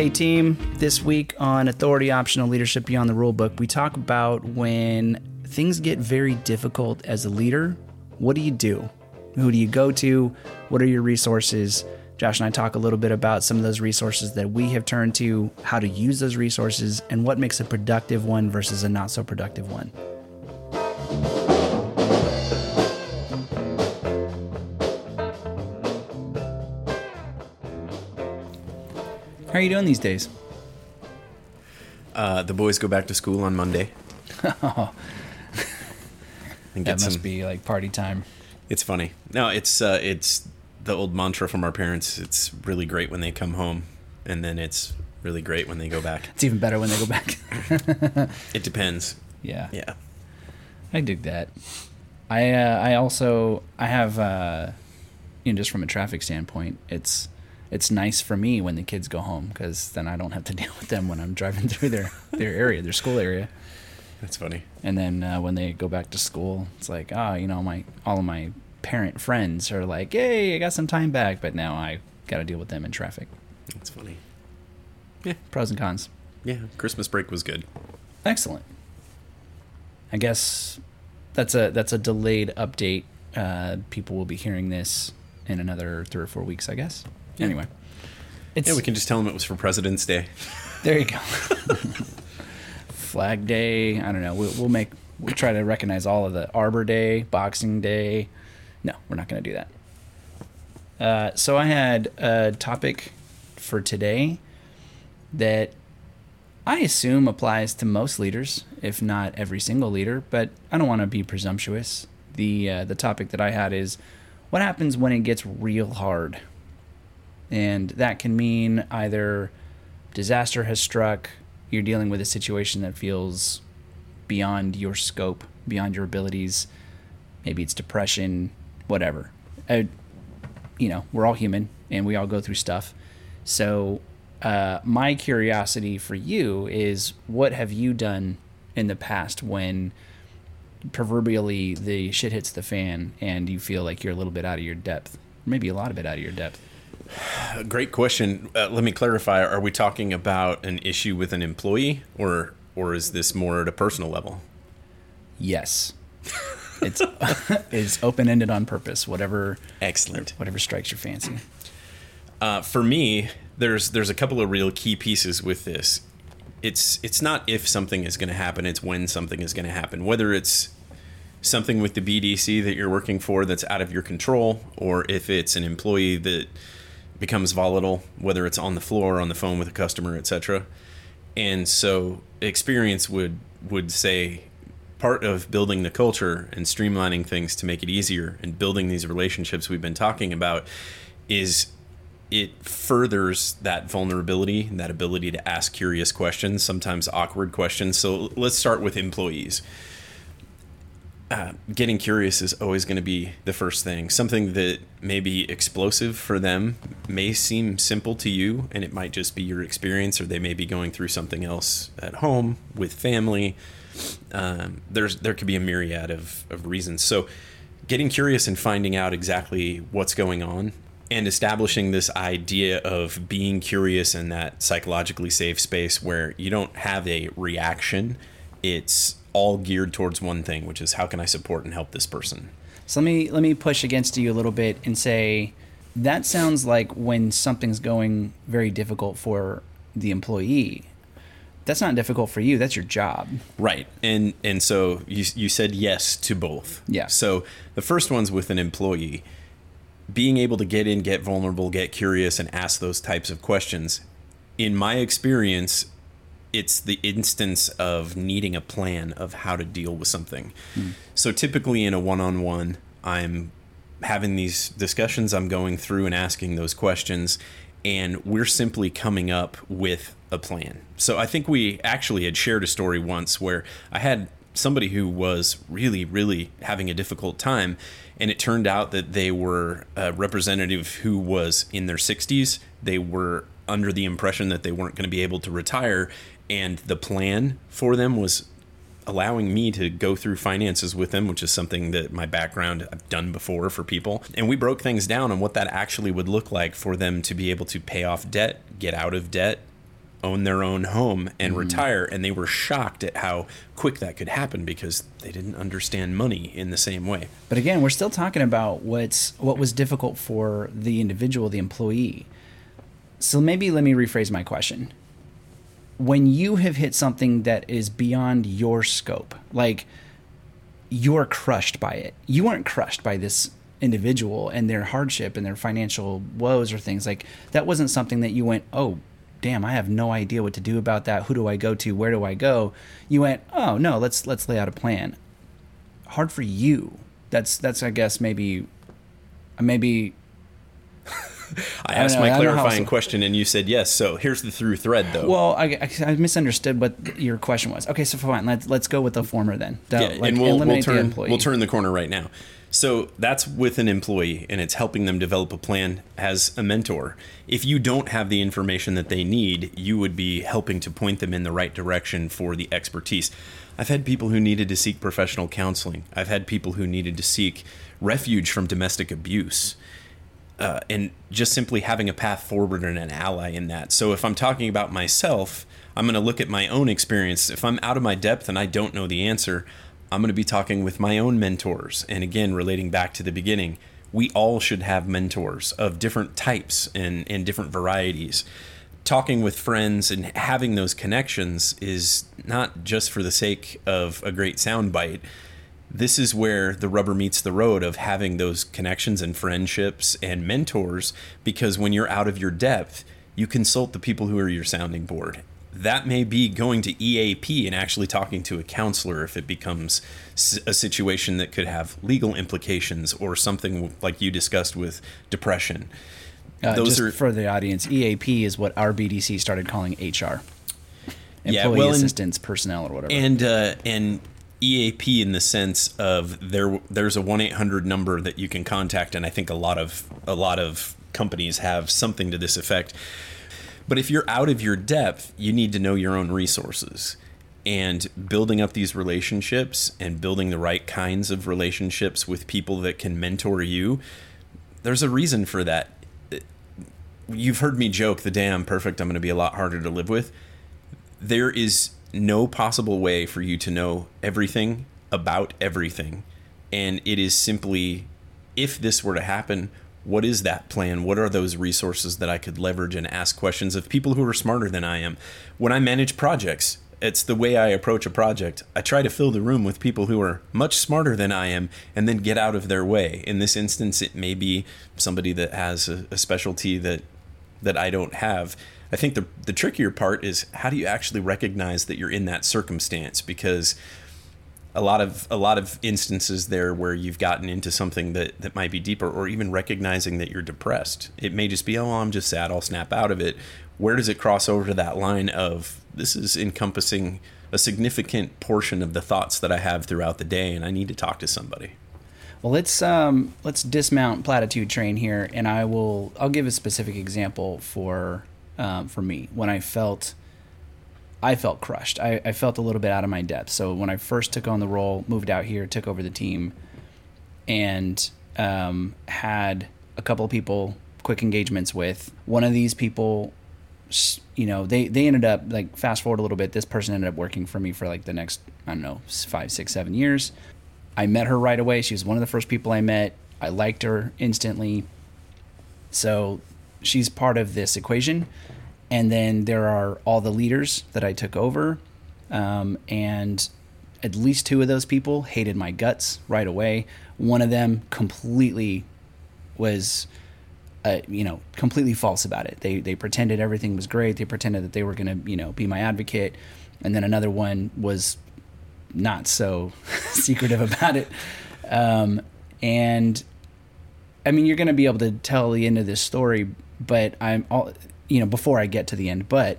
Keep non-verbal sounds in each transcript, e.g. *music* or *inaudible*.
Hey, team. This week on Authority Optional Leadership Beyond the Rulebook, we talk about when things get very difficult as a leader. What do you do? Who do you go to? What are your resources? Josh and I talk a little bit about some of those resources that we have turned to, how to use those resources, and what makes a productive one versus a not so productive one. Are you doing these days? Uh, the boys go back to school on Monday. Oh, *laughs* and that must some. be like party time. It's funny. No, it's uh, it's the old mantra from our parents. It's really great when they come home, and then it's really great when they go back. It's even better when they go back. *laughs* It depends. yeah. Yeah. I dig that. I uh, I also I have uh, you know just from a traffic standpoint, it's it's nice for me when the kids go home because then I don't have to *laughs* deal with them when I'm driving through their their area, their school area. That's funny. And then uh, when they go back to school, it's like ah, you know my all of my parent friends are like, hey, I got some time back, but now I got to deal with them in traffic. That's funny. Yeah, pros and cons. Yeah. Christmas break was good. Excellent. I guess that's a that's a delayed update. Uh, people will be hearing this in another three or four weeks, I guess. Yeah. Anyway, it's Yeah, we can just tell them it was for President's Day. *laughs* there. You go. *laughs* Flag Day. I don't know. We'll, we'll make we'll try to recognize all of the Arbor Day, Boxing Day. No, we're not going to do that. Uh, so I had a topic for today that I assume applies to most leaders, if not every single leader. But I don't want to be presumptuous. the uh, The topic that I had is what happens when it gets real hard, and that can mean either disaster has struck, you're dealing with a situation that feels beyond your scope, beyond your abilities. Maybe it's depression, whatever. Uh, you know, we're all human and we all go through stuff. So, uh, my curiosity for you is what have you done in the past when proverbially the shit hits the fan and you feel like you're a little bit out of your depth? Maybe a lot of it out of your depth. Great question. Uh, let me clarify. Are we talking about an issue with an employee, or or is this more at a personal level? Yes. *laughs* It's *laughs* it's open ended on purpose. Whatever Excellent. whatever strikes your fancy. Uh, for me, there's there's a couple of real key pieces with this. It's it's not if something is going to happen; it's when something is going to happen. Whether it's something with the BDC that you're working for that's out of your control, or if it's an employee that becomes volatile, whether it's on the floor, on the phone with a customer, etc. And so, experience would would say part of building the culture and streamlining things to make it easier and building these relationships we've been talking about is it furthers that vulnerability and that ability to ask curious questions, sometimes awkward questions. So let's start with employees. Uh, getting curious is always going to be the first thing. Something that may be explosive for them may seem simple to you, and it might just be your experience, or they may be going through something else at home with family. Um, there's there could be a myriad of, of reasons. So, getting curious and finding out exactly what's going on and establishing this idea of being curious in that psychologically safe space where you don't have a reaction it's all geared towards one thing which is how can i support and help this person So let me let me push against you a little bit and say that sounds like when something's going very difficult for the employee. That's not difficult for you. That's your job. right and and so you you said yes to both Yeah. so the first one's with an employee being able to get in get vulnerable get curious and ask those types of questions in my experience it's the instance of needing a plan of how to deal with something. Hmm. So typically in a one-on-one, I'm having these discussions, I'm going through and asking those questions, and we're simply coming up with a plan. So I think we actually had shared a story once where I had somebody who was really, really having a difficult time, and it turned out that they were a representative who was in their 60s. They were under the impression that they weren't going to be able to retire, and the plan for them was allowing me to go through finances with them, which is something that my background I've done before for people. And we broke things down on what that actually would look like for them to be able to pay off debt, get out of debt, own their own home and mm. retire and they were shocked at how quick that could happen because they didn't understand money in the same way But again, we're still talking about what's what was difficult for the individual, the employee. So maybe let me rephrase my question. When you have hit something that is beyond your scope, like you're crushed by it. You weren't crushed by this individual and their hardship and their financial woes or things like that wasn't something that you went, "Oh, damn, I have no idea what to do about that. Who do I go to? Where do I go?" You went, "Oh, no, let's let's lay out a plan." hard for you. That's that's I guess maybe maybe *laughs* I asked know, my I don't know how clarifying question and you said yes. So here's the through thread, though. well I, I, misunderstood what your question was. Okay, so fine. Let's let's go with the former then. The- yeah, like, and we'll, we'll turn we'll turn the corner right now. So that's with an employee, and it's helping them develop a plan as a mentor. If you don't have the information that they need, you would be helping to point them in the right direction for the expertise. I've had people who needed to seek professional counseling. I've had people who needed to seek refuge from domestic abuse. Uh, and just simply having a path forward and an ally in that. So if I'm talking about myself, I'm going to look at my own experience. If I'm out of my depth and I don't know the answer, I'm going to be talking with my own mentors. And again, relating back to the beginning, we all should have mentors of different types and, and different varieties. Talking with friends and having those connections is not just for the sake of a great soundbite this is where the rubber meets the road of having those connections and friendships and mentors because when you're out of your depth you consult the people who are your sounding board that may be going to EAP and actually talking to a counselor if it becomes a situation that could have legal implications or something like you discussed with depression Uh, those just are for the audience. EAP is what our BDC started calling HR. Employee Yeah, well, and- assistance personnel or whatever. and uh, and EAP in the sense of there there's a one eight hundred number that you can contact, and I think a lot of a lot of companies have something to this effect. But if you're out of your depth, you need to know your own resources. And building up these relationships and building the right kinds of relationships with people that can mentor you, there's a reason for that. You've heard me joke the I'm perfect, I'm going to be a lot harder to live with there is no possible way for you to know everything about everything. And it is simply if this were to happen, what is that plan? What are those resources that I could leverage and ask questions of people who are smarter than I am? When I manage projects, it's the way I approach a project. I try to fill the room with people who are much smarter than I am and then get out of their way. In this instance, it may be somebody that has a, specialty that that I don't have. I think the the trickier part is how do you actually recognize that you're in that circumstance because a lot of a lot of instances there where you've gotten into something that that might be deeper or even recognizing that you're depressed. It may just be oh I'm just sad, I'll snap out of it. Where does it cross over to that line of this is encompassing a significant portion of the thoughts that I have throughout the day and I need to talk to somebody. Well, let's um, let's dismount platitude train here, and I will I'll give a specific example for um, for me when I felt I felt crushed. I, I felt a little bit out of my depth. So when I first took on the role, moved out here, took over the team, and um, had a couple of people quick engagements with. One of these people, you know, they they ended up like fast forward a little bit. This person ended up working for me for like the next I don't know five, six, seven years. I met her right away. She was one of the first people I met. I liked her instantly. So she's part of this equation. And then there are all the leaders that I took over. Um, and at least two of those people hated my guts right away. One of them completely was, uh, you know, completely false about it. They, they pretended everything was great. They pretended that they were going to, you know, be my advocate. And then another one was not so *laughs* secretive about it. Um, and I mean, you're going to be able to tell the end of this story, but I'm all, you know, before I get to the end. But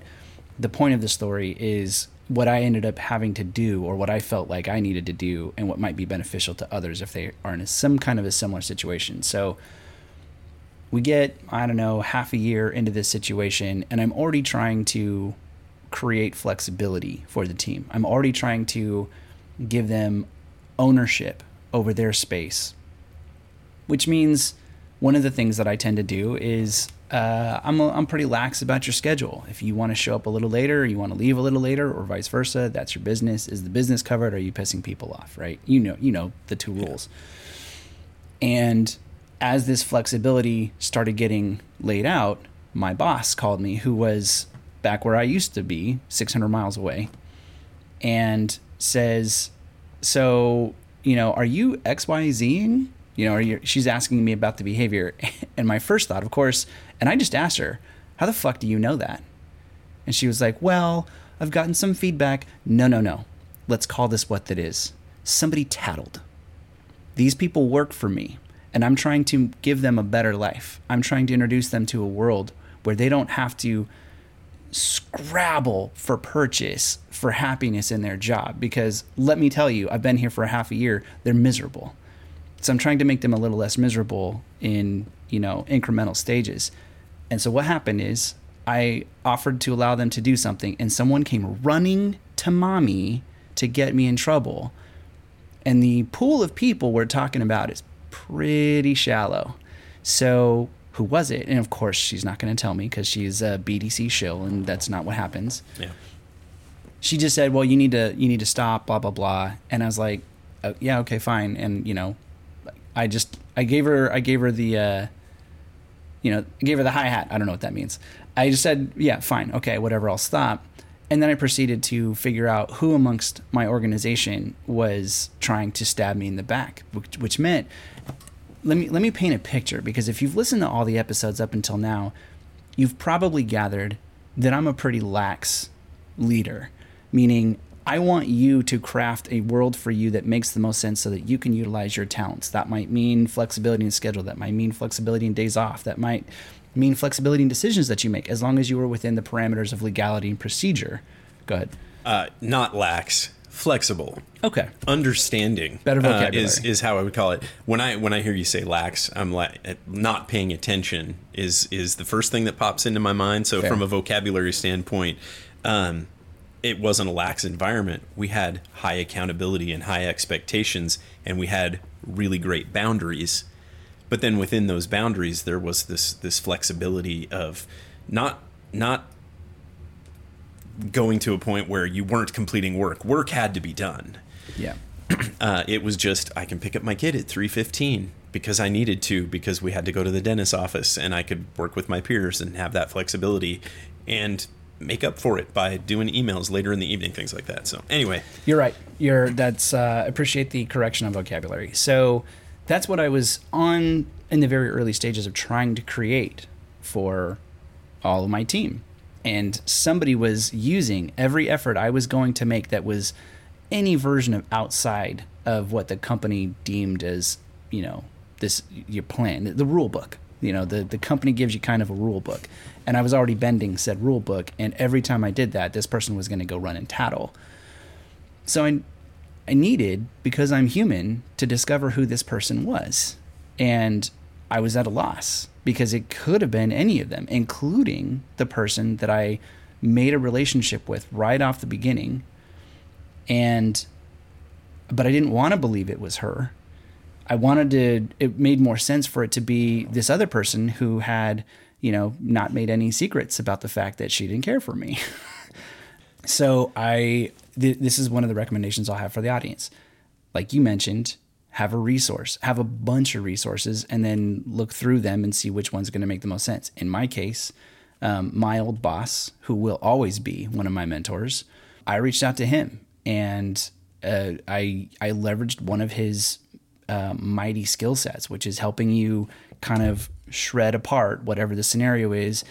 the point of the story is what I ended up having to do, or what I felt like I needed to do, and what might be beneficial to others if they are in a, some kind of a similar situation. So we get, I don't know, half a year into this situation, and I'm already trying to create flexibility for the team. I'm already trying to give them ownership over their space, which means one of the things that I tend to do is uh, I'm, a, I'm pretty lax about your schedule. If you want to show up a little later, you want to leave a little later, or vice versa, that's your business. Is the business covered? Are you pissing people off? Right? You know, you know the two rules. And as this flexibility started getting laid out, my boss called me, who was back where I used to be, 600 miles away, and says, "So, you know, are you XYZing?" You know, you, she's asking me about the behavior. *laughs* And my first thought, of course, and I just asked her, How the fuck do you know that? And she was like, Well, I've gotten some feedback. No, no, no. Let's call this what that is. Somebody tattled. These people work for me, and I'm trying to give them a better life. I'm trying to introduce them to a world where they don't have to scrabble for purchase for happiness in their job because let me tell you i've been here for a half a year they're miserable so I'm trying to make them a little less miserable in, you know, incremental stages. And so what happened is I offered to allow them to do something and someone came running to mommy to get me in trouble. And the pool of people we're talking about is pretty shallow. So who was it? And of course, she's not going to tell me because she's a BDC shill, and that's not what happens. Yeah. She just said, "Well, you need to you need to stop." Blah blah blah. And I was like, oh, "Yeah, okay, fine." And you know, I just I gave her I gave her the uh, you know gave her the hi hat. I don't know what that means. I just said yeah fine okay whatever I'll stop. And then I proceeded to figure out who amongst my organization was trying to stab me in the back, which, which meant let me let me paint a picture because if you've listened to all the episodes up until now, you've probably gathered that I'm a pretty lax leader, meaning I want you to craft a world for you that makes the most sense so that you can utilize your talents. That might mean flexibility in schedule. That might mean flexibility in days off. That might mean flexibility in decisions that you make, as long as you are within the parameters of legality and procedure. Go ahead. Uh, not lax, flexible. Okay. Understanding. Better uh, vocabulary. is is how I would call it. When I when I hear you say lax, I'm like not paying attention is is the first thing that pops into my mind. So Fair. from a vocabulary standpoint, um, it wasn't a lax environment. We had high accountability and high expectations, and we had really great boundaries. But then within those boundaries, there was this this flexibility of not not going to a point where you weren't completing work. Work had to be done. Yeah. *clears throat* Uh, it was just I can pick up my kid at three fifteen because I needed to because we had to go to the dentist's office and I could work with my peers and have that flexibility and make up for it by doing emails later in the evening, things like that. So anyway, You're right. You're that's uh, appreciate the correction on vocabulary. So that's what I was on in the very early stages of trying to create for all of my team. And somebody was using every effort I was going to make that was any version of outside of what the company deemed as, you know, this your plan, the, rule book. You know, the, the company gives you kind of a rule book. And I was already bending said rule book. And every time I did that, this person was going to go run and tattle. So I, I needed, because I'm human, to discover who this person was. And I was at a loss because it could have been any of them, including the person that I made a relationship with right off the beginning. And, but I didn't want to believe it was her. I wanted to, it made more sense for it to be this other person who had, you know, not made any secrets about the fact that she didn't care for me. *laughs* so I, th- this is one of the recommendations I'll have for the audience. Like you mentioned, have a resource, have a bunch of resources, and then look through them and see which one's going to make the most sense. In my case, um, my old boss, who will always be one of my mentors, I reached out to him and uh, I I leveraged one of his uh, mighty skill sets, which is helping you kind of shred apart whatever the scenario is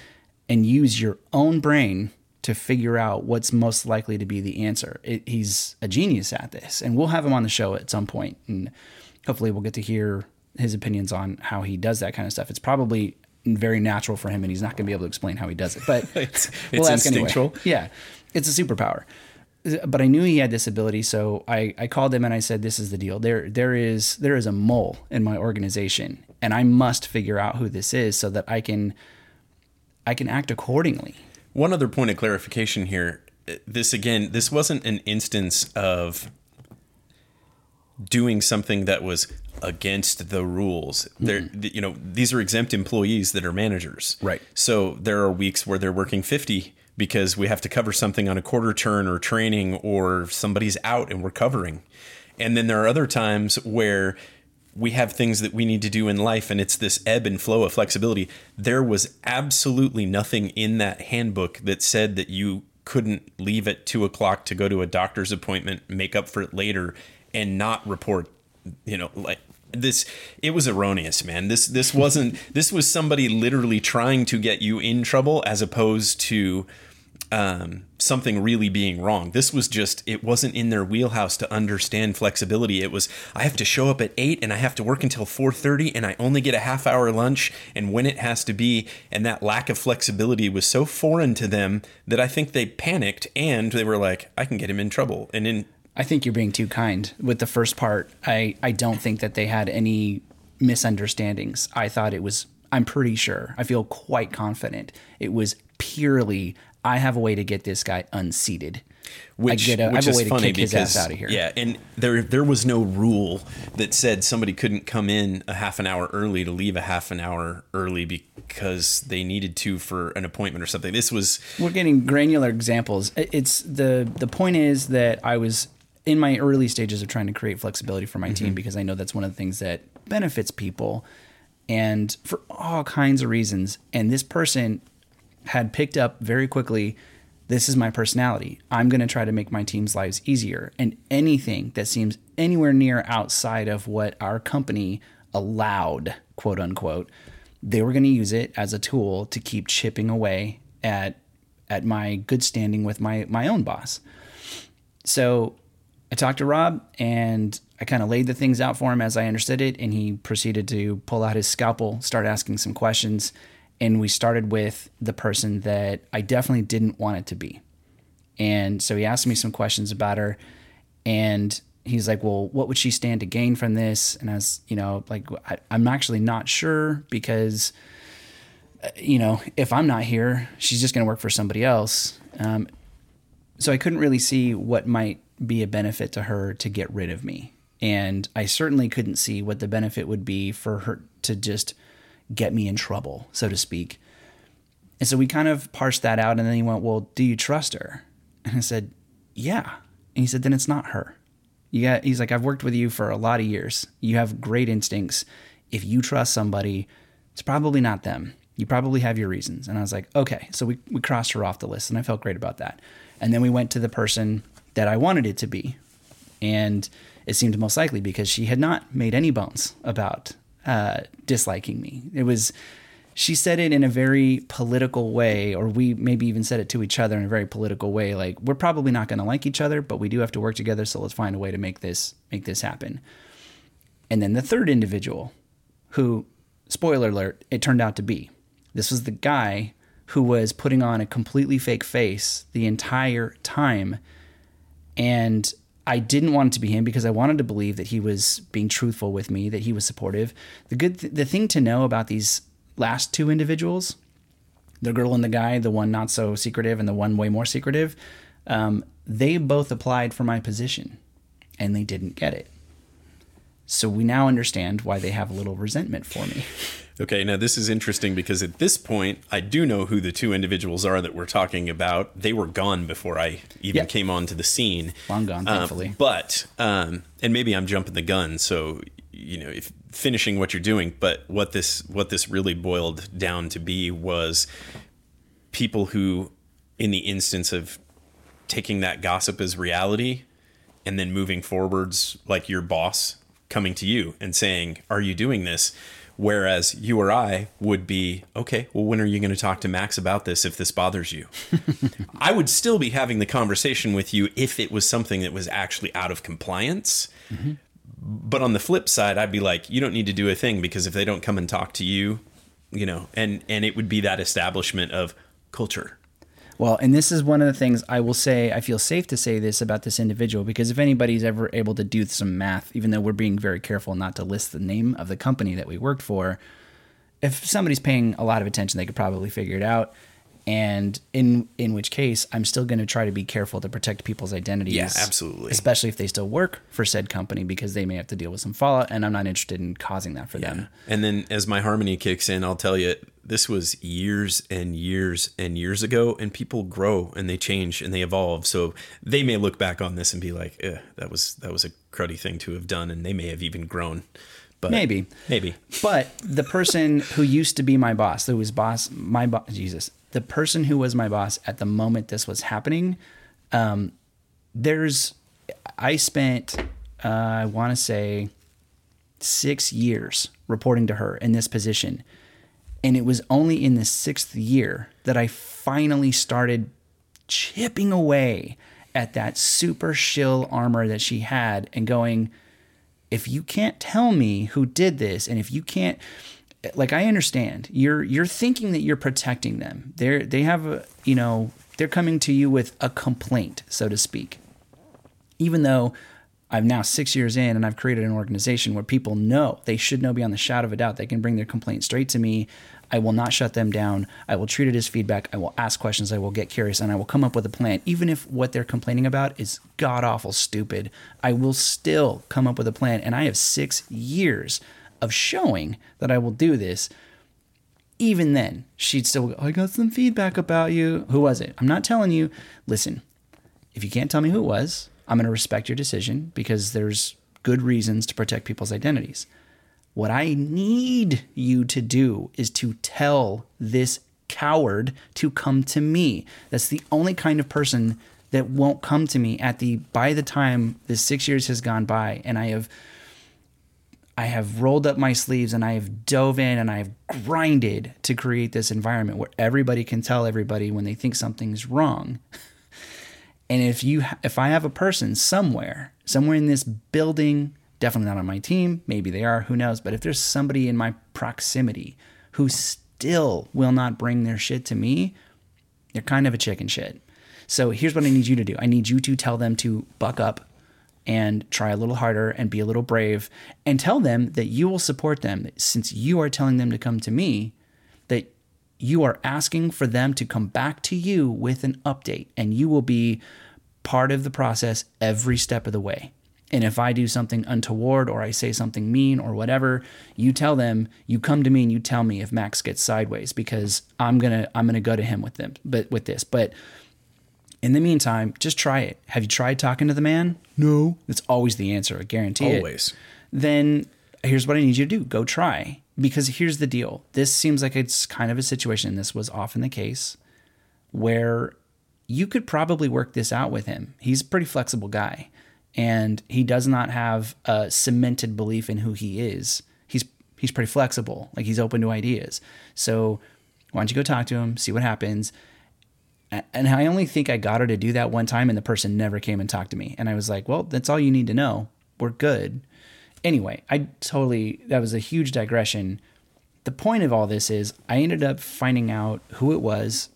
and use your own brain to figure out what's most likely to be the answer. It, he's a genius at this, and we'll have him on the show at some point, and hopefully we'll get to hear his opinions on how he does that kind of stuff. It's probably very natural for him, and he's not going to be able to explain how he does it, but *laughs* It's- we'll it's ask anyway. instinctual. Yeah, it's a superpower. But I knew he had this ability, so I, I called him and I said, "This is the deal. There there is there is a mole in my organization, and I must figure out who this is so that I can I can act accordingly." One other point of clarification here. This again, this wasn't an instance of doing something that was against the rules. They're, mm-hmm. th- you know, these are exempt employees that are managers. Right. So there are weeks where they're working 50 because we have to cover something on a quarter turn or training or somebody's out and we're covering. And then there are other times where we have things that we need to do in life and it's this ebb and flow of flexibility. There was absolutely nothing in that handbook that said that you couldn't leave at two o'clock to go to a doctor's appointment, make up for it later, and not report, you know, like this it was erroneous man this this *laughs* wasn't this was somebody literally trying to get you in trouble as opposed to um, something really being wrong. This was just, it wasn't in their wheelhouse to understand flexibility. It was, I have to show up at 8 and I have to work until 4.30 and I only get a half hour lunch and when it has to be. And that lack of flexibility was so foreign to them that I think they panicked and they were like, I can get him in trouble. And in, I think you're being too kind with the first part. I, I don't think that they had any misunderstandings. I thought it was, I'm pretty sure, I feel quite confident. It was purely, I have a way to get this guy unseated. which, I a, I which have a is way to funny because ass out of here. yeah, and there there was no rule that said somebody couldn't come in a half an hour early to leave a half an hour early because they needed to for an appointment or something. This was We're getting granular examples. It's the the point is that I was in my early stages of trying to create flexibility for my Mm-hmm. team because I know that's one of the things that benefits people and for all kinds of reasons. And this person had picked up very quickly this is my personality. I'm going to try to make my team's lives easier. And anything that seems anywhere near outside of what our company allowed, quote unquote, they were going to use it as a tool to keep chipping away at at my good standing with my my own boss. So I talked to Rob and I kind of laid the things out for him as I understood it, and he proceeded to pull out his scalpel, start asking some questions, and we started with the person that I definitely didn't want it to be. And so he asked me some questions about her, and he's like, "Well, what would she stand to gain from this?" And I was, you know, like, I, I'm actually not sure because, uh, you know, if I'm not here, she's just going to work for somebody else. Um, so I couldn't really see what might be a benefit to her to get rid of me. And I certainly couldn't see what the benefit would be for her to just get me in trouble, so to speak. And so we kind of parsed that out. And then he went, Well, do you trust her? And I said, Yeah. And he said, Then it's not her. You got, he's like, I've worked with you for a lot of years. You have great instincts. If you trust somebody, it's probably not them. You probably have your reasons. And I was like, okay. So we, we crossed her off the list and I felt great about that. And then we went to the person that I wanted it to be. And it seemed most likely because she had not made any bones about uh, disliking me. It was, she said it in a very political way, or we maybe even said it to each other in a very political way. Like, we're probably not going to like each other, but we do have to work together. So let's find a way to make this, make this happen. And then the third individual who, spoiler alert, it turned out to be. This was the guy who was putting on a completely fake face the entire time. And I didn't want it to be him because I wanted to believe that he was being truthful with me, that he was supportive. The good th- the thing to know about these last two individuals, the girl and the guy, the one not so secretive and the one way more secretive, um, they both applied for my position and they didn't get it. So we now understand why they have a little resentment for me. *laughs* Okay, now this is interesting because at this point, I do know who the two individuals are that we're talking about. They were gone before I even Yeah. came onto the scene. Long gone, Um, thankfully. but, um, and maybe I'm jumping the gun, so you know, if finishing what you're doing. But what this what this really boiled down to be was people who, in the instance of taking that gossip as reality, and then moving forwards, like your boss coming to you and saying, "Are you doing this?" Whereas you or I would be, okay, well, when are you going to talk to Max about this if this bothers you? *laughs* I would still be having the conversation with you if it was something that was actually out of compliance. Mm-hmm. But on the flip side, I'd be like, you don't need to do a thing because if they don't come and talk to you, you know, and and it would be that establishment of culture. Well, and this is one of the things I will say. I feel safe to say this about this individual because if anybody's ever able to do some math, even though we're being very careful not to list the name of the company that we worked for, if somebody's paying a lot of attention, they could probably figure it out. And in in which case, I'm still going to try to be careful to protect people's identities. Yeah, absolutely. Especially if they still work for said company because they may have to deal with some fallout, and I'm not interested in causing that for them. And then as my harmony kicks in, I'll tell you this was years and years and years ago, and people grow and they change and they evolve. So they may look back on this and be like, eh, "That was that was a cruddy thing to have done," and they may have even grown. But Maybe. maybe. But the person who used to be my boss, who was boss, my boss, Jesus, the person who was my boss at the moment this was happening, um, there's, I spent, uh, I want to say, six years reporting to her in this position. And it was only in the sixth year that I finally started chipping away at that super shill armor that she had and going, if you can't tell me who did this and if you can't like I understand you're you're thinking that you're protecting them. They're they have a you know they're coming to you with a complaint, so to speak. Even though I'm now six years in and I've created an organization where people know they should know beyond the shadow of a doubt they can bring their complaint straight to me. I will not shut them down. I will treat it as feedback. I will ask questions. I will get curious and I will come up with a plan. Even if what they're complaining about is god awful stupid, I will still come up with a plan. And I have six years of showing that I will do this. Even then, she'd still go, I got some feedback about you. Who was it? I'm not telling you. Listen, if you can't tell me who it was, I'm going to respect your decision because there's good reasons to protect people's identities. What I need you to do is to tell this coward to come to me. That's the only kind of person that won't come to me at the by the time the 6 years has gone by and I have I have rolled up my sleeves and I have dove in and I have grinded to create this environment where everybody can tell everybody when they think something's wrong. *laughs* And if you if I have a person somewhere, somewhere in this building, definitely not on my team, maybe they are, who knows, but if there's somebody in my proximity who still will not bring their shit to me, they're kind of a chicken shit. So here's what I need you to do. I need you to tell them to buck up and try a little harder and be a little brave and tell them that you will support them since you are telling them to come to me you are asking for them to come back to you with an update and you will be part of the process every step of the way. And if I do something untoward or I say something mean or whatever, you tell them, you come to me and you tell me if Max gets sideways because I'm going to I'm going to go to him with them but with this. But in the meantime, just try it. Have you tried talking to the man? No. It's always the answer. I guarantee it. Always. Then here's what I need you to do. Go try. Because here's the deal. This seems like it's kind of a situation, and this was often the case, where you could probably work this out with him. He's a pretty flexible guy, and he does not have a cemented belief in who he is. He's he's pretty flexible. Like he's open to ideas. So why don't you go talk to him, see what happens? And I only think I got her to do that one time, and the person never came and talked to me. And I was like, well, that's all you need to know. We're good. Anyway, I totally, that was a huge digression. The point of all this is I ended up finding out who it was.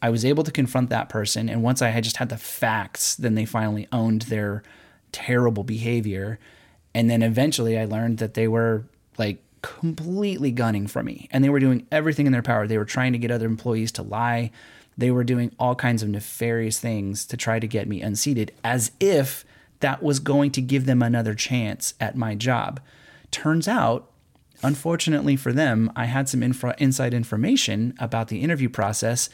I was able to confront that person. And once I had just had the facts, then they finally owned their terrible behavior. And then eventually I learned that they were like completely gunning for me and they were doing everything in their power. They were trying to get other employees to lie they were doing all kinds of nefarious things to try to get me unseated as if that was going to give them another chance at my job. Turns out, unfortunately for them, I had some infra- inside information about the interview process,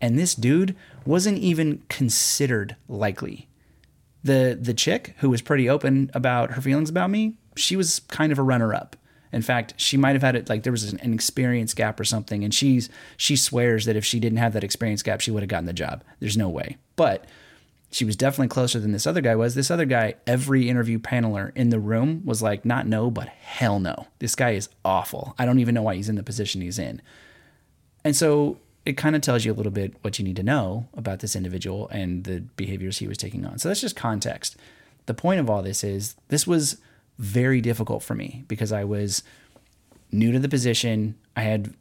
and this dude wasn't even considered likely. The the chick who was pretty open about her feelings about me, she was kind of a runner up. In fact, she might have had it like there was an experience gap or something, and she's she swears that if she didn't have that experience gap, she would have gotten the job. There's no way. But she was definitely closer than this other guy was. This other guy, every interview paneler in the room was like, not no, but hell no. This guy is awful. I don't even know why he's in the position he's in. And so it kind of tells you a little bit what you need to know about this individual and the behaviors he was taking on. So that's just context. The point of all this is this was very difficult for me because I was new to the position. I had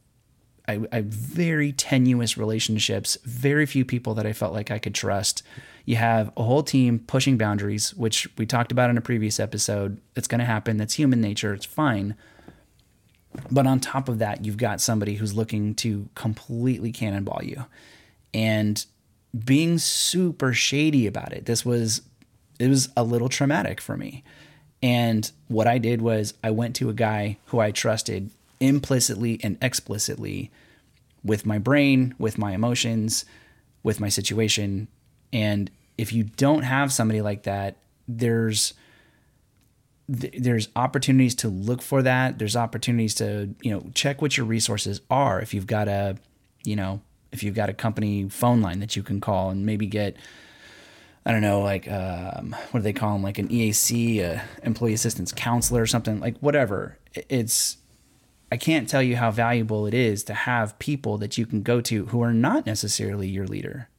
I, I very tenuous relationships, very few people that I felt like I could trust. You have a whole team pushing boundaries, which we talked about in a previous episode. It's going to happen. That's human nature. It's fine. But on top of that, you've got somebody who's looking to completely cannonball you and being super shady about it. This was it was a little traumatic for me. And what I did was I went to a guy who I trusted implicitly and explicitly with my brain, with my emotions, with my situation. And if you don't have somebody like that, there's there's opportunities to look for that. There's opportunities to, you know, check what your resources are. If you've got a, you know, if you've got a company phone line that you can call and maybe get, I don't know, like um, what do they call them, like an EAC, a employee assistance counselor or something, like whatever. It's I can't tell you how valuable it is to have people that you can go to who are not necessarily your leader.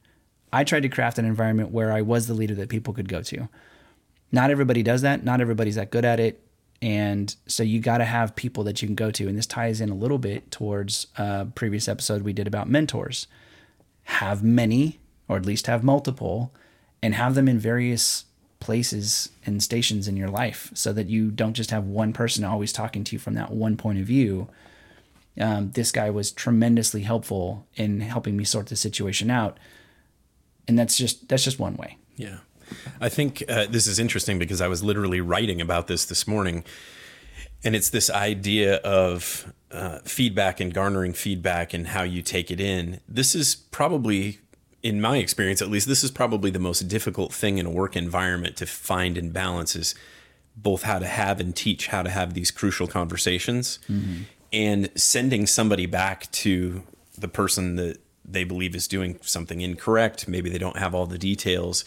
I tried to craft an environment where I was the leader that people could go to. Not everybody does that. Not everybody's that good at it. And so you got to have people that you can go to. And this ties in a little bit towards a previous episode we did about mentors. Have many, or at least have multiple, and have them in various places and stations in your life so that you don't just have one person always talking to you from that one point of view. Um, this guy was tremendously helpful in helping me sort the situation out. And that's just that's just one way. Yeah. I think uh, this is interesting because I was literally writing about this this morning. And it's this idea of uh, feedback and garnering feedback and how you take it in. This is probably, in my experience at least, this is probably the most difficult thing in a work environment to find and balance is both how to have and teach how to have these crucial conversations mm-hmm. and sending somebody back to the person that they believe is doing something incorrect. Maybe they don't have all the details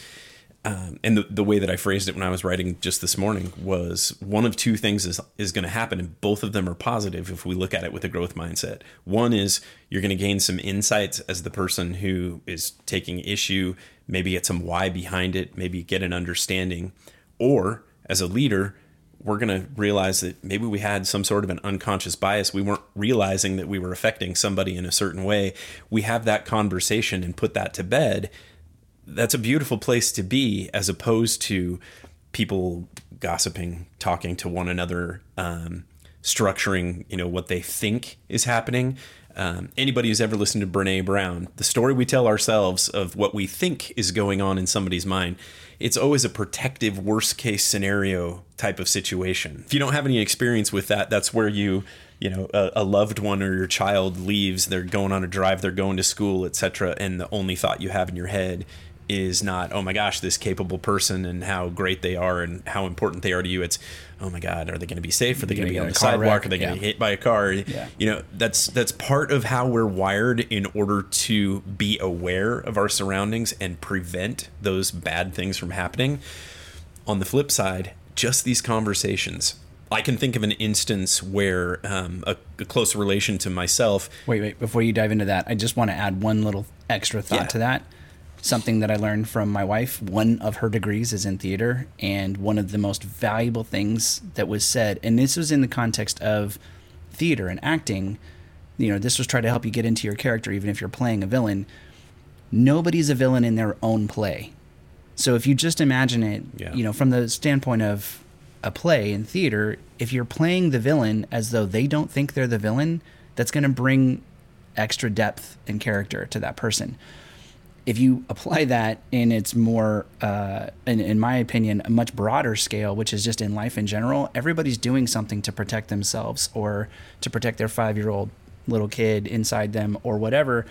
um, and the, the way that I phrased it when I was writing just this morning was one of two things is, is going to happen, and both of them are positive if we look at it with a growth mindset. One is you're going to gain some insights as the person who is taking issue, maybe get some why behind it, maybe get an understanding. Or as a leader, we're going to realize that maybe we had some sort of an unconscious bias. We weren't realizing that we were affecting somebody in a certain way. We have that conversation and put that to bed that's a beautiful place to be as opposed to people gossiping, talking to one another, um, structuring, you know, what they think is happening. Um, anybody who's ever listened to Brene Brown, the story we tell ourselves of what we think is going on in somebody's mind, it's always a protective worst case scenario type of situation. If you don't have any experience with that, that's where you, you know, a, a loved one or your child leaves, they're going on a drive, they're going to school, etc., and the only thought you have in your head is not oh my gosh this capable person and how great they are and how important they are to you it's oh my god are they going to be safe are they going to be on the sidewalk wreck? are they going to yeah. get hit by a car yeah. you know that's that's part of how we're wired in order to be aware of our surroundings and prevent those bad things from happening on the flip side just these conversations I can think of an instance where um, a, a, close relation to myself. Wait, wait. Before you dive into that, I just want to add one little extra thought yeah. to that something that I learned from my wife. One of her degrees is in theater, and one of the most valuable things that was said, and this was in the context of theater and acting. You know, this was trying to help you get into your character, even if you're playing a villain. Nobody's a villain in their own play. So if you just imagine it, yeah. you know, from the standpoint of a play in theater, if you're playing the villain as though they don't think they're the villain, that's going to bring extra depth and character to that person if you apply that in its more, uh, in, in my opinion, a much broader scale, which is just in life in general, everybody's doing something to protect themselves or to protect their five year old little kid inside them or whatever.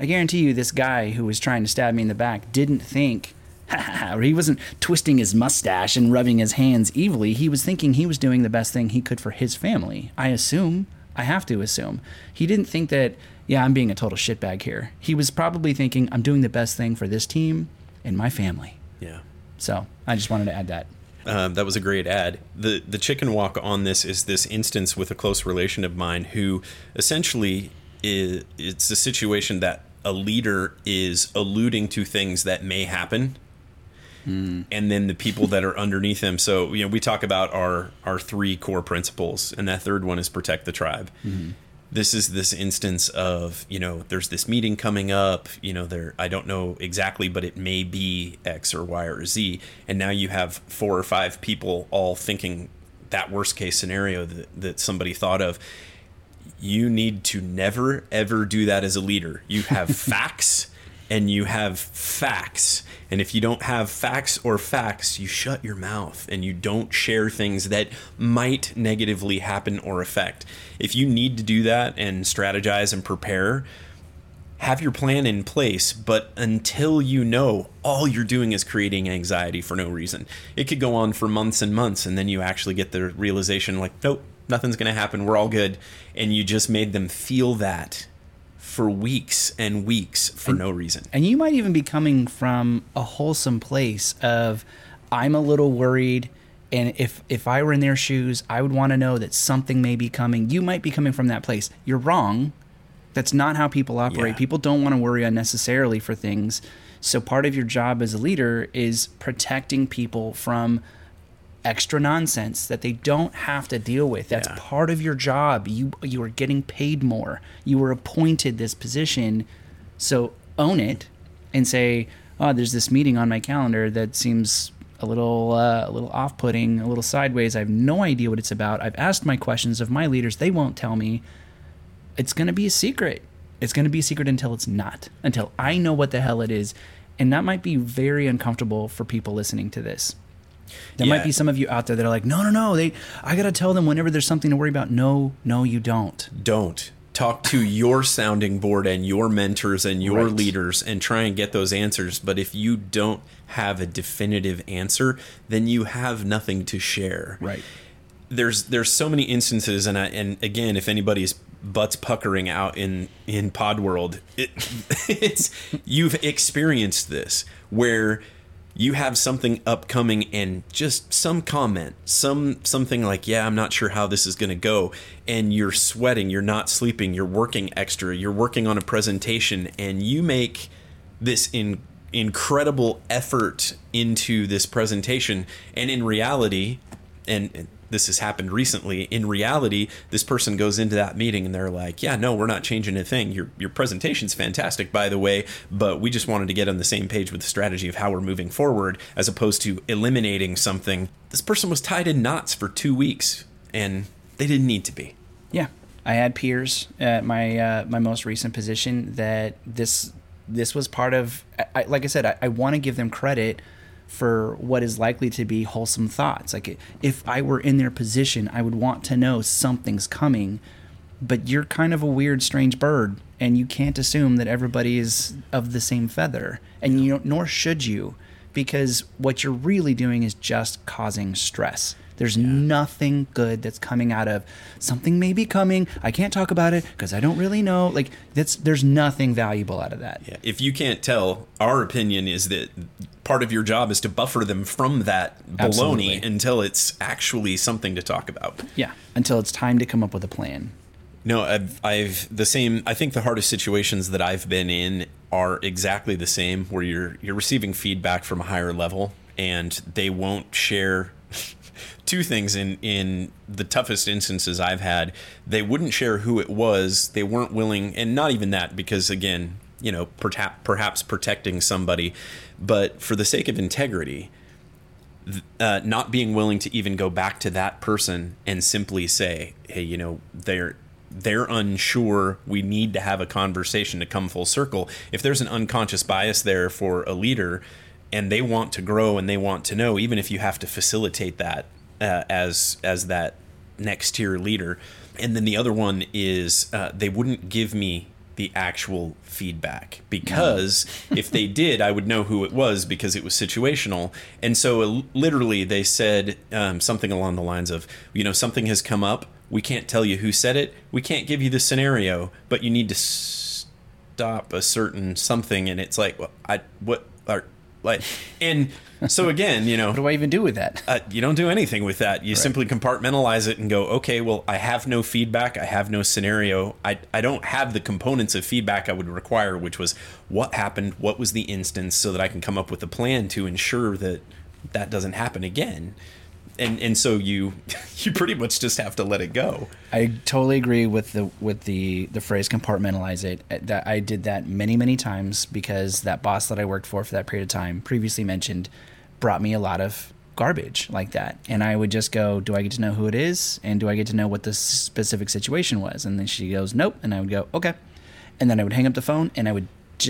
I guarantee you, this guy who was trying to stab me in the back didn't think, *laughs* or he wasn't twisting his mustache and rubbing his hands evilly. He was thinking he was doing the best thing he could for his family. I assume. I have to assume. He didn't think that yeah, I'm being a total shitbag here. He was probably thinking, I'm doing the best thing for this team and my family. Yeah. So I just wanted to add that. Um, that was a great ad. The the chicken walk on this is this instance with a close relation of mine who essentially is it's a situation that a leader is alluding to things that may happen. Mm. And then the people that are underneath him. So, you know, we talk about our our three core principles, and that third one is protect the tribe. Mm-hmm this is this instance of you know there's this meeting coming up you know there i don't know exactly but it may be x or y or z. And now you have four or five people all thinking that worst case scenario that, that somebody thought of. You need to never ever do that as a leader. You have *laughs* facts and you have facts. And if you don't have facts or facts, you shut your mouth and you don't share things that might negatively happen or affect. If you need to do that and strategize and prepare, have your plan in place, but until you know, all you're doing is creating anxiety for no reason. It could go on for months and months, and then you actually get the realization like, nope, nothing's going to happen. We're all good. And you just made them feel that for weeks and weeks for and, no reason. And you might even be coming from a wholesome place of, I'm a little worried. And if, if I were in their shoes, I would want to know that something may be coming. You might be coming from that place. You're wrong. That's not how people operate. Yeah. People don't want to worry unnecessarily for things. So part of your job as a leader is protecting people from extra nonsense that they don't have to deal with. That's yeah. part of your job. You you are getting paid more. You were appointed this position, so own it and say, "Oh, there's this meeting on my calendar that seems a little uh, a little off-putting, a little sideways. I have no idea what it's about. I've asked my questions of my leaders. They won't tell me. It's going to be a secret. It's going to be a secret until it's not. Until I know what the hell it is." And that might be very uncomfortable for people listening to this there yeah. might be some of you out there that are like, no, no, no. They, I gotta tell them whenever there's something to worry about. No, no, you don't. Don't talk to *laughs* your sounding board and your mentors and your right. leaders and try and get those answers. But if you don't have a definitive answer, then you have nothing to share. Right. There's there's so many instances, and I, and again, if anybody's butts puckering out in in pod world, it, *laughs* it's you've experienced this where you have something upcoming and just some comment some something like yeah i'm not sure how this is going to go and you're sweating you're not sleeping you're working extra you're working on a presentation and you make this in incredible effort into this presentation and in reality and this has happened recently. In reality, this person goes into that meeting and they're like, "Yeah, no, we're not changing a thing. Your your presentation's fantastic, by the way, but we just wanted to get on the same page with the strategy of how we're moving forward, as opposed to eliminating something." This person was tied in knots for two weeks, and they didn't need to be. Yeah, I had peers at my uh, my most recent position that this this was part of. I, like I said, I, I want to give them credit for what is likely to be wholesome thoughts. Like if I were in their position, I would want to know something's coming. But you're kind of a weird, strange bird, and you can't assume that everybody is of the same feather, and you nor should you, because what you're really doing is just causing stress. There's yeah. nothing good that's coming out of something may be coming. I can't talk about it because I don't really know. Like that's there's nothing valuable out of that. Yeah. If you can't tell, our opinion is that part of your job is to buffer them from that baloney Absolutely. until it's actually something to talk about. Yeah, until it's time to come up with a plan. No, I've, I've the same. I think the hardest situations that I've been in are exactly the same, where you're you're receiving feedback from a higher level, and they won't share two things in in the toughest instances I've had. They wouldn't share who it was. They weren't willing, and not even that because again, you know, perhaps perhaps protecting somebody, but for the sake of integrity, uh, not being willing to even go back to that person and simply say, "Hey, you know, they're." They're unsure. We need to have a conversation to come full circle. If there's an unconscious bias there for a leader, and they want to grow and they want to know, even if you have to facilitate that uh, as as that next tier leader. And then the other one is uh, they wouldn't give me the actual feedback because if they did, I would know who it was because it was situational. And so uh, literally, they said um, something along the lines of, you know, something has come up. We can't tell you who said it. We can't give you the scenario, but you need to stop a certain something. And it's like, well, I what are like, and so *laughs* again, you know, what do I even do with that? Uh, you don't do anything with that. You right. simply compartmentalize it and go, okay, well, I have no feedback. I have no scenario. I, I don't have the components of feedback I would require, which was what happened, what was the instance, so that I can come up with a plan to ensure that that doesn't happen again and and so you *laughs* you pretty much just have to let it go. I totally agree with the with the the phrase compartmentalize it. Uh, that I did that many many times because that boss that I worked for for that period of time, previously mentioned, brought me a lot of garbage like that. And I would just go, Do I get to know who it is? And do I get to know what the specific situation was? And then she goes, Nope. And I would go, Okay. And then I would hang up the phone and I would,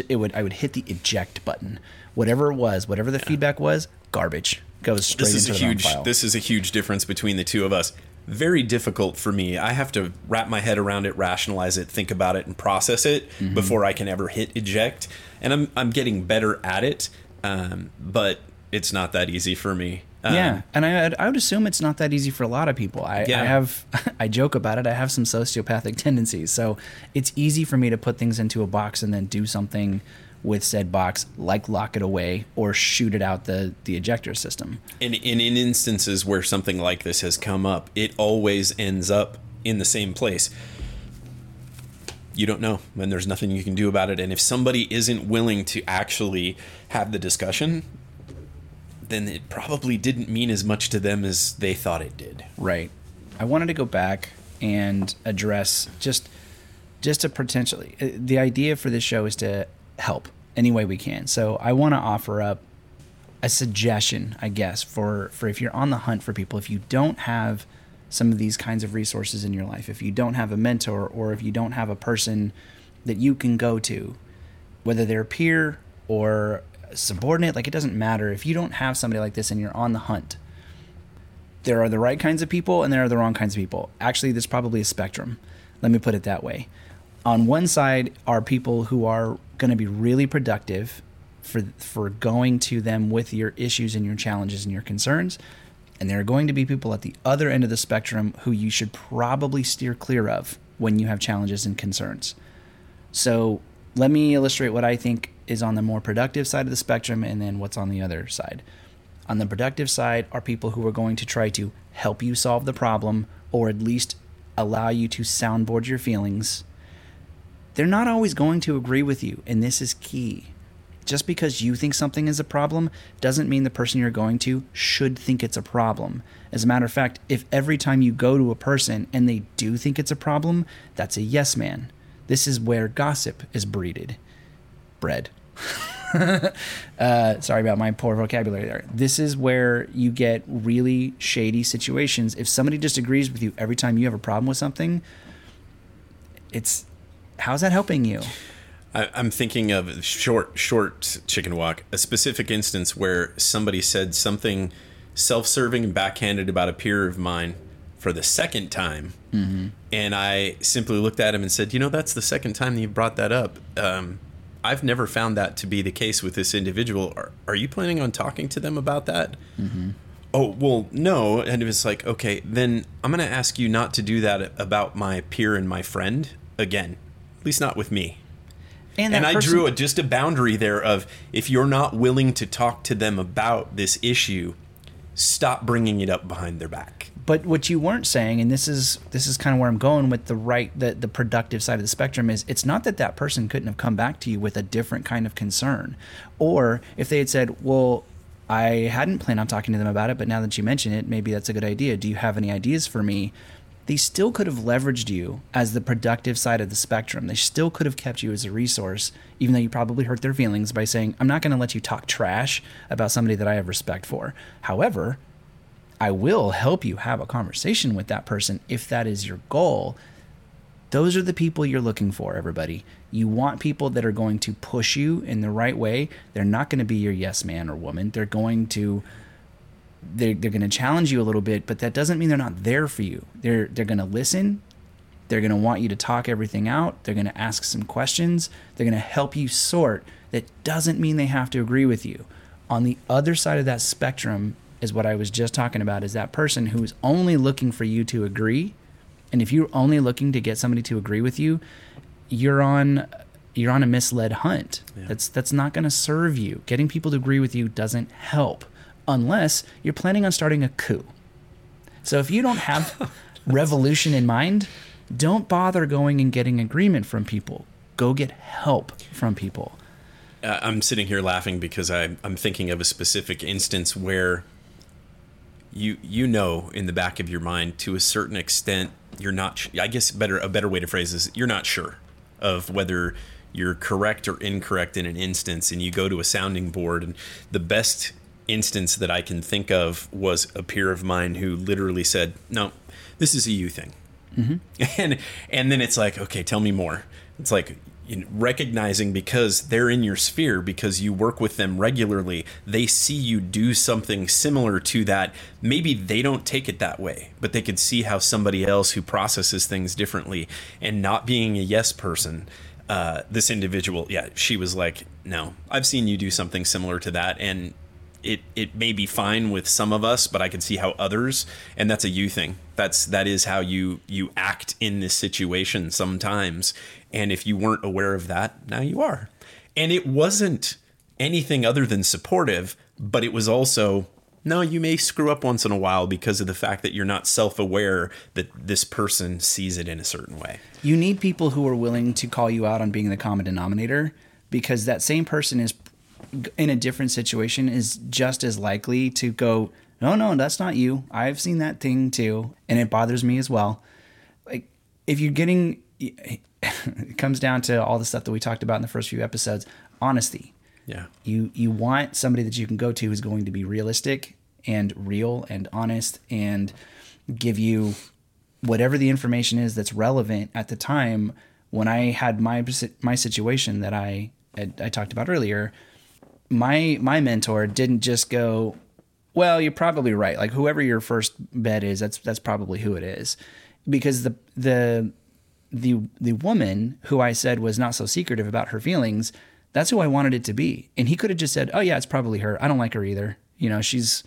it would, I would hit the eject button. Whatever it was, whatever the feedback was, garbage goes straight this is into a the huge file. this is a huge difference between the two of us very difficult for me i have to wrap my head around it rationalize it think about it and process it Mm-hmm. before i can ever hit eject and i'm, I'm getting better at it um, but it's not that easy for me um, yeah, and I I would assume it's not that easy for a lot of people. I, Yeah. I have *laughs* I joke about it. I have some sociopathic *laughs* tendencies, so it's easy for me to put things into a box and then do something with said box, like lock it away or shoot it out the the ejector system. and, and in instances where something like this has come up it always ends up in the same place you don't know and there's nothing you can do about it and if somebody isn't willing to actually have the discussion then it probably didn't mean as much to them as they thought it did Right. I wanted to go back and address just just to potentially uh, the idea for this show is to help any way we can. So I want to offer up a suggestion, I guess, for for if you're on the hunt for people, if you don't have some of these kinds of resources in your life, if you don't have a mentor or if you don't have a person that you can go to, whether they're a peer or subordinate, like it doesn't matter. If you don't have somebody like this and you're on the hunt, there are the right kinds of people and there are the wrong kinds of people. Actually, there's probably a spectrum. Let me put it that way. On one side are people who are going to be really productive for for going to them with your issues and your challenges and your concerns. And there are going to be people at the other end of the spectrum who you should probably steer clear of when you have challenges and concerns. So let me illustrate what I think is on the more productive side of the spectrum and then what's on the other side. On the productive side are people who are going to try to help you solve the problem or at least allow you to soundboard your feelings. They're not always going to agree with you, and this is key. Just because you think something is a problem doesn't mean the person you're going to should think it's a problem. As a matter of fact, if every time you go to a person and they do think it's a problem, that's a yes man. This is where gossip is breeded. Bred. *laughs* uh, sorry about my poor vocabulary there. This is where you get really shady situations. If somebody disagrees with you every time you have a problem with something, it's how's that helping you? I, I'm thinking of short, short chicken walk, a specific instance where somebody said something self-serving and backhanded about a peer of mine for the second time, and I simply looked at him and said, "You know, that's the second time that you brought that up. Um, I've never found that to be the case with this individual. Are, are you planning on talking to them about that?" Oh well, no, and it was like, okay, then I'm gonna ask you not to do that about my peer and my friend again, at least not with me that and I person- drew a, just a boundary there of if you're not willing to talk to them about this issue, stop bringing it up behind their back. But what you weren't saying, and this is this is kind of where I'm going with the right, the the productive side of the spectrum is it's not that that person couldn't have come back to you with a different kind of concern, or if they had said, well. I hadn't planned on talking to them about it, but now that you mention it, maybe that's a good idea. Do you have any ideas for me? They still could have leveraged you as the productive side of the spectrum. They still could have kept you as a resource, even though you probably hurt their feelings by saying, I'm not going to let you talk trash about somebody that I have respect for. However, I will help you have a conversation with that person if that is your goal. Those are the people you're looking for, everybody. You want people that are going to push you in the right way. They're not going to be your yes man or woman. They're going to they're, they're going to challenge you a little bit, but that doesn't mean they're not there for you. They're they're going to listen. They're going to want you to talk everything out. They're going to ask some questions. They're going to help you sort. That doesn't mean they have to agree with you. On the other side of that spectrum is what I was just talking about is that person who is only looking for you to agree. And if you're only looking to get somebody to agree with you, you're on you're on a misled hunt. That's that's not going to serve you. Getting people to agree with you doesn't help unless you're planning on starting a coup. So if you don't have *laughs* revolution in mind, don't bother going and getting agreement from people. Go get help from people. Uh, I'm sitting here laughing because I, I'm thinking of a specific instance where you you know in the back of your mind to a certain extent you're not. I guess better a better way to phrase this: you're not sure of whether you're correct or incorrect in an instance, and you go to a sounding board, and the best instance that I can think of was a peer of mine who literally said, "No, this is a you thing," mm-hmm. *laughs* and and then it's like, okay, tell me more. It's like you know, recognizing because they're in your sphere because you work with them regularly they see you do something similar to that maybe they don't take it that way but they could see how somebody else who processes things differently and not being a yes person uh, this individual yeah she was like no i've seen you do something similar to that and it it may be fine with some of us, but I can see how others, and that's a you thing. That's that is how you you act in this situation sometimes. And if you weren't aware of that, now you are. And it wasn't anything other than supportive, but it was also no, you may screw up once in a while because of the fact that you're not self aware that this person sees it in a certain way. You need people who are willing to call you out on being the common denominator because that same person is in a different situation is just as likely to go, no, no, that's not you. I've seen that thing too, and it bothers me as well. Like if you're getting, *laughs* it comes down to all the stuff that we talked about in the first few episodes. Honesty. Yeah. You you want somebody that you can go to who's going to be realistic and real and honest and give you whatever the information is that's relevant at the time. When I had my my situation that I I talked about earlier, my my mentor didn't just go, well, you're probably right. Like whoever your first bet is, that's that's probably who it is, because the the the the woman who I said was not so secretive about her feelings, that's who I wanted it to be. And he could have just said, "Oh yeah, it's probably her. I don't like her either. You know, she's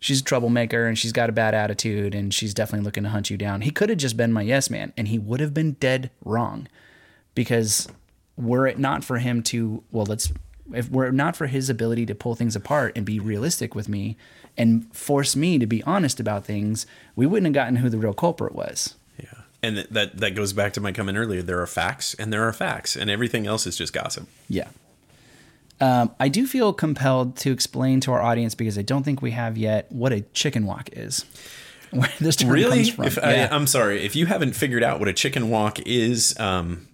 she's a troublemaker and she's got a bad attitude and she's definitely looking to hunt you down." He could have just been my yes man, and he would have been dead wrong, because were it not for him to well, let's if were not for his ability to pull things apart and be realistic with me and force me to be honest about things, we wouldn't have gotten who the real culprit was. Yeah. And that that goes back to my comment earlier. There are facts and there are facts and everything else is just gossip. Yeah. Um, I do feel compelled to explain to our audience because I don't think we have yet what a chicken walk is. *laughs* Where this term really? comes from. If, yeah. I, am sorry if you haven't figured out what a chicken walk is. Um,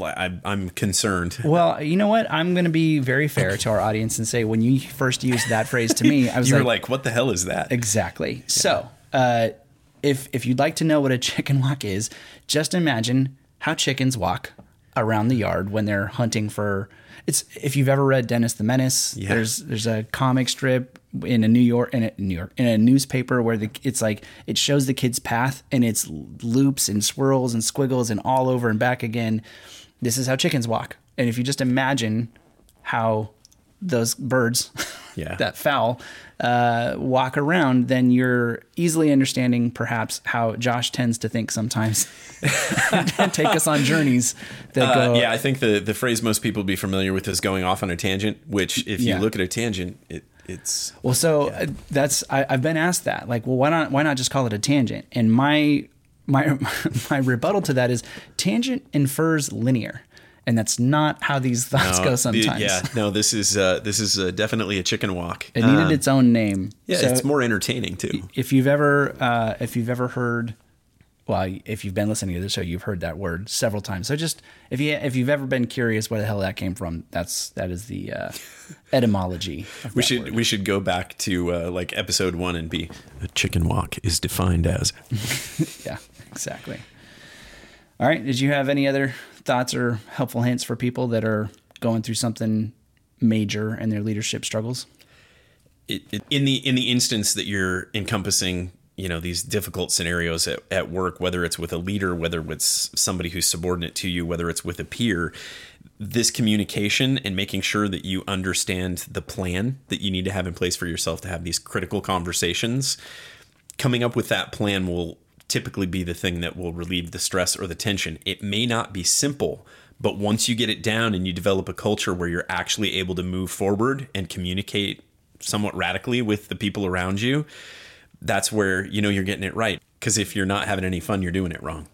I, am concerned. *laughs* Well, you know what? I'm going to be very fair to our audience and say when you first used that phrase to me, I was you like, were like, "What the hell is that?" Exactly. Yeah. So, uh, if if you'd like to know what a chicken walk is, just imagine how chickens walk around the yard when they're hunting for. It's if you've ever read Dennis the Menace. Yeah. There's there's a comic strip in a New York in a New York in a newspaper where the it's like it shows the kid's path and it's loops and swirls and squiggles and all over and back again this is how chickens walk. And if you just imagine how those birds, *laughs* yeah. that fowl, uh, walk around, then you're easily understanding perhaps how Josh tends to think sometimes and *laughs* take us on journeys that uh, go. Yeah, I think the, the phrase most people be familiar with is going off on a tangent, which if you look at a tangent, it, it's well so yeah. Uh, that's I, have been asked that like well why not why not just call it a tangent and my my *laughs* my rebuttal to that is tangent infers linear and that's not how these thoughts no, go sometimes. The, yeah, no, this is uh, this is uh, definitely a chicken walk. It needed um, its own name. Yeah, so it's more entertaining too. If you've ever uh, if you've ever heard, well, if you've been listening to the show, you've heard that word several times. So just if you if you've ever been curious where the hell that came from, that's that is the uh, *laughs* etymology. we should word. we should go back to uh, like episode one and be a chicken walk is defined as. *laughs* yeah, exactly. All right. Did you have any other thoughts or helpful hints for people that are going through something major in their leadership struggles? It, it, in the in the instance that you're encompassing, you know, these difficult scenarios at, at work, whether it's with a leader, whether it's somebody who's subordinate to you, whether it's with a peer, this communication and making sure that you understand the plan that you need to have in place for yourself to have these critical conversations coming up with that plan will typically be the thing that will relieve the stress or the tension. It may not be simple, but once you get it down and you develop a culture where you're actually able to move forward and communicate somewhat radically with the people around you, that's where you know you're getting it right. Because if you're not having any fun, you're doing it wrong.